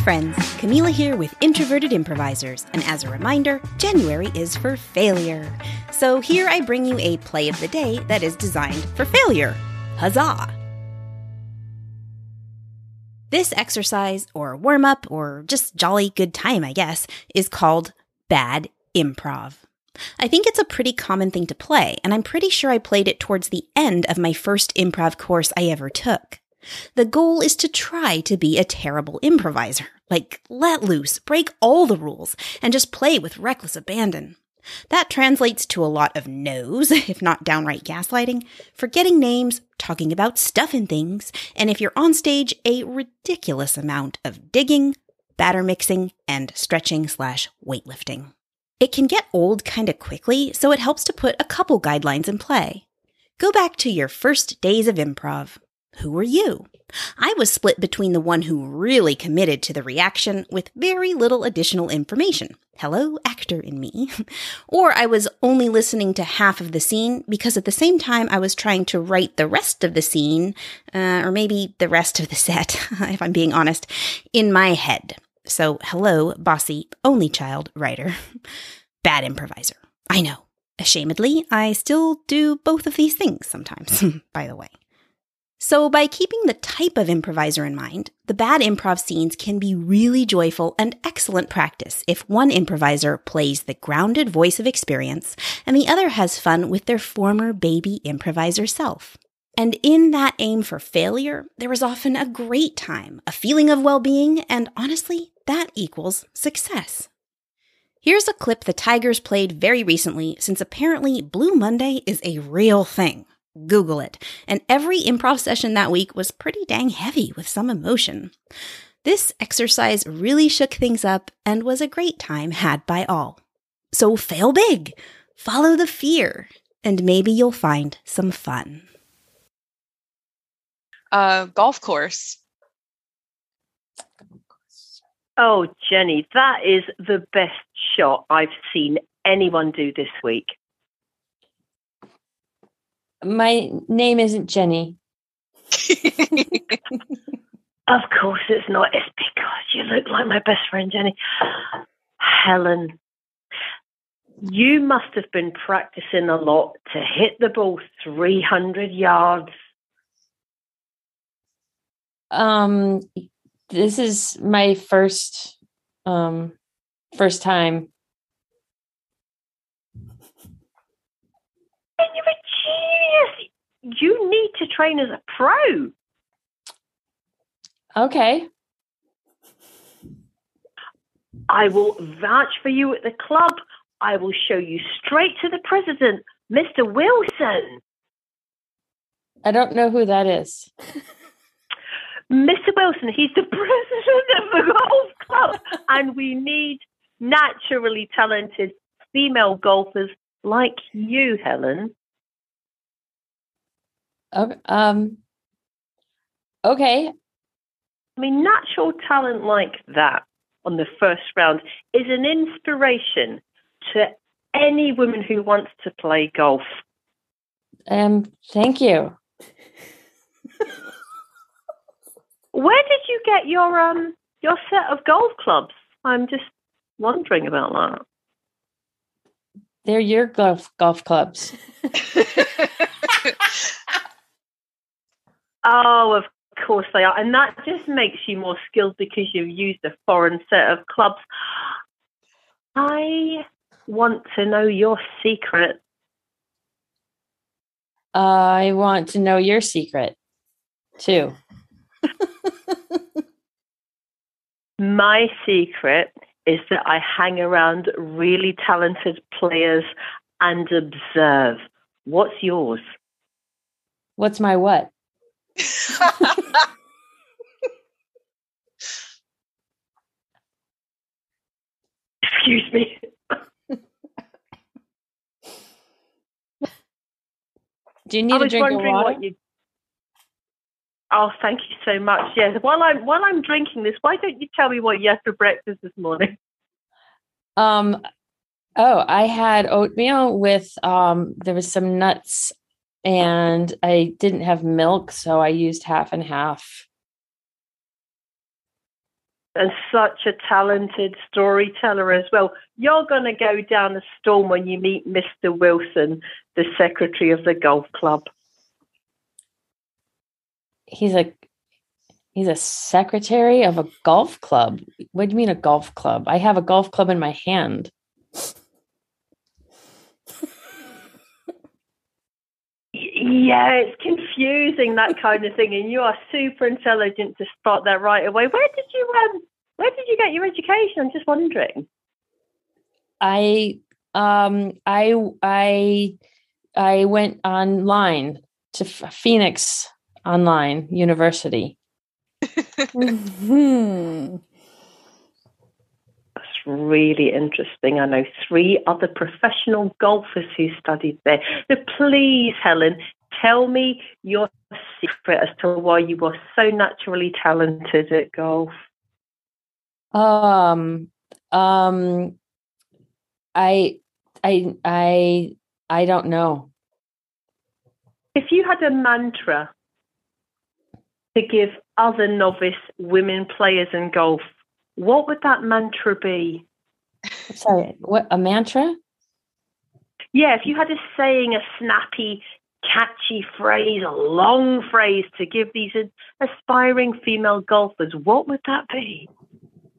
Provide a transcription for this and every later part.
friends, Camila here with Introverted Improvisers, and as a reminder, January is for failure. So here I bring you a play of the day that is designed for failure. Huzzah! This exercise, or warm up, or just jolly good time, I guess, is called bad improv. I think it's a pretty common thing to play, and I'm pretty sure I played it towards the end of my first improv course I ever took. The goal is to try to be a terrible improviser, like let loose, break all the rules, and just play with reckless abandon. That translates to a lot of no's, if not downright gaslighting, forgetting names, talking about stuff and things, and if you're on stage, a ridiculous amount of digging, batter mixing, and stretching slash weightlifting. It can get old kinda quickly, so it helps to put a couple guidelines in play. Go back to your first days of improv. Who were you? I was split between the one who really committed to the reaction with very little additional information. Hello, actor in me. or I was only listening to half of the scene because at the same time I was trying to write the rest of the scene, uh, or maybe the rest of the set, if I'm being honest, in my head. So, hello, bossy, only child writer. Bad improviser. I know. Ashamedly, I still do both of these things sometimes, by the way. So, by keeping the type of improviser in mind, the bad improv scenes can be really joyful and excellent practice if one improviser plays the grounded voice of experience and the other has fun with their former baby improviser self. And in that aim for failure, there is often a great time, a feeling of well being, and honestly, that equals success. Here's a clip the Tigers played very recently, since apparently Blue Monday is a real thing. Google it. And every improv session that week was pretty dang heavy with some emotion. This exercise really shook things up and was a great time had by all. So fail big, follow the fear, and maybe you'll find some fun. Uh, golf course. Oh, Jenny, that is the best shot I've seen anyone do this week. My name isn't Jenny. of course it's not. It's because you look like my best friend, Jenny. Helen, you must have been practicing a lot to hit the ball 300 yards. Um, this is my first, um, first time. To train as a pro. Okay. I will vouch for you at the club. I will show you straight to the president, Mr. Wilson. I don't know who that is. Mr. Wilson, he's the president of the golf club, and we need naturally talented female golfers like you, Helen. Okay. Um, okay. I mean, natural talent like that on the first round is an inspiration to any woman who wants to play golf. Um, thank you. Where did you get your um your set of golf clubs? I'm just wondering about that. They're your golf golf clubs. oh, of course they are, and that just makes you more skilled because you've used a foreign set of clubs. I want to know your secret. I want to know your secret too. My secret is that I hang around really talented players and observe. What's yours? What's my what? Excuse me. Do you need a drink of water? You... Oh, thank you so much. Yes. While I'm while I'm drinking this, why don't you tell me what you had for breakfast this morning? Um. Oh, I had oatmeal with um. There was some nuts, and I didn't have milk, so I used half and half. and such a talented storyteller as well. You're going to go down a storm when you meet Mr. Wilson, the secretary of the golf club. He's a he's a secretary of a golf club. What do you mean a golf club? I have a golf club in my hand. Yeah, it's confusing that kind of thing, and you are super intelligent to spot that right away. Where did you um, Where did you get your education? I'm just wondering. I um I I I went online to Phoenix Online University. hmm really interesting. I know three other professional golfers who studied there. So please, Helen, tell me your secret as to why you were so naturally talented at golf. Um, um, I, I, I, I don't know. If you had a mantra to give other novice women players in golf, what would that mantra be? Sorry, what a mantra? Yeah, if you had a saying, a snappy, catchy phrase, a long phrase to give these aspiring female golfers, what would that be?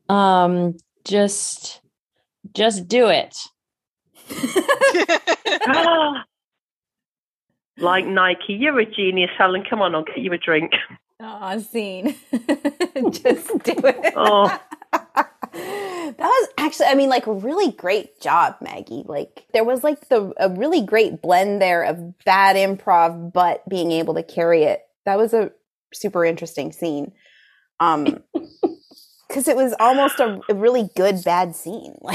Um, just, just do it. like Nike, you're a genius, Helen. Come on, I'll get you a drink. Oh, scene. just do it. Oh that was actually, I mean, like really great job, Maggie. Like there was like the a really great blend there of bad improv, but being able to carry it. That was a super interesting scene. Um, because it was almost a, a, really good bad scene.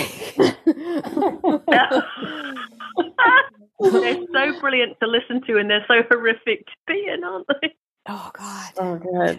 Like they're so brilliant to listen to, and they're so horrific to be in, aren't they? Oh God. Oh God.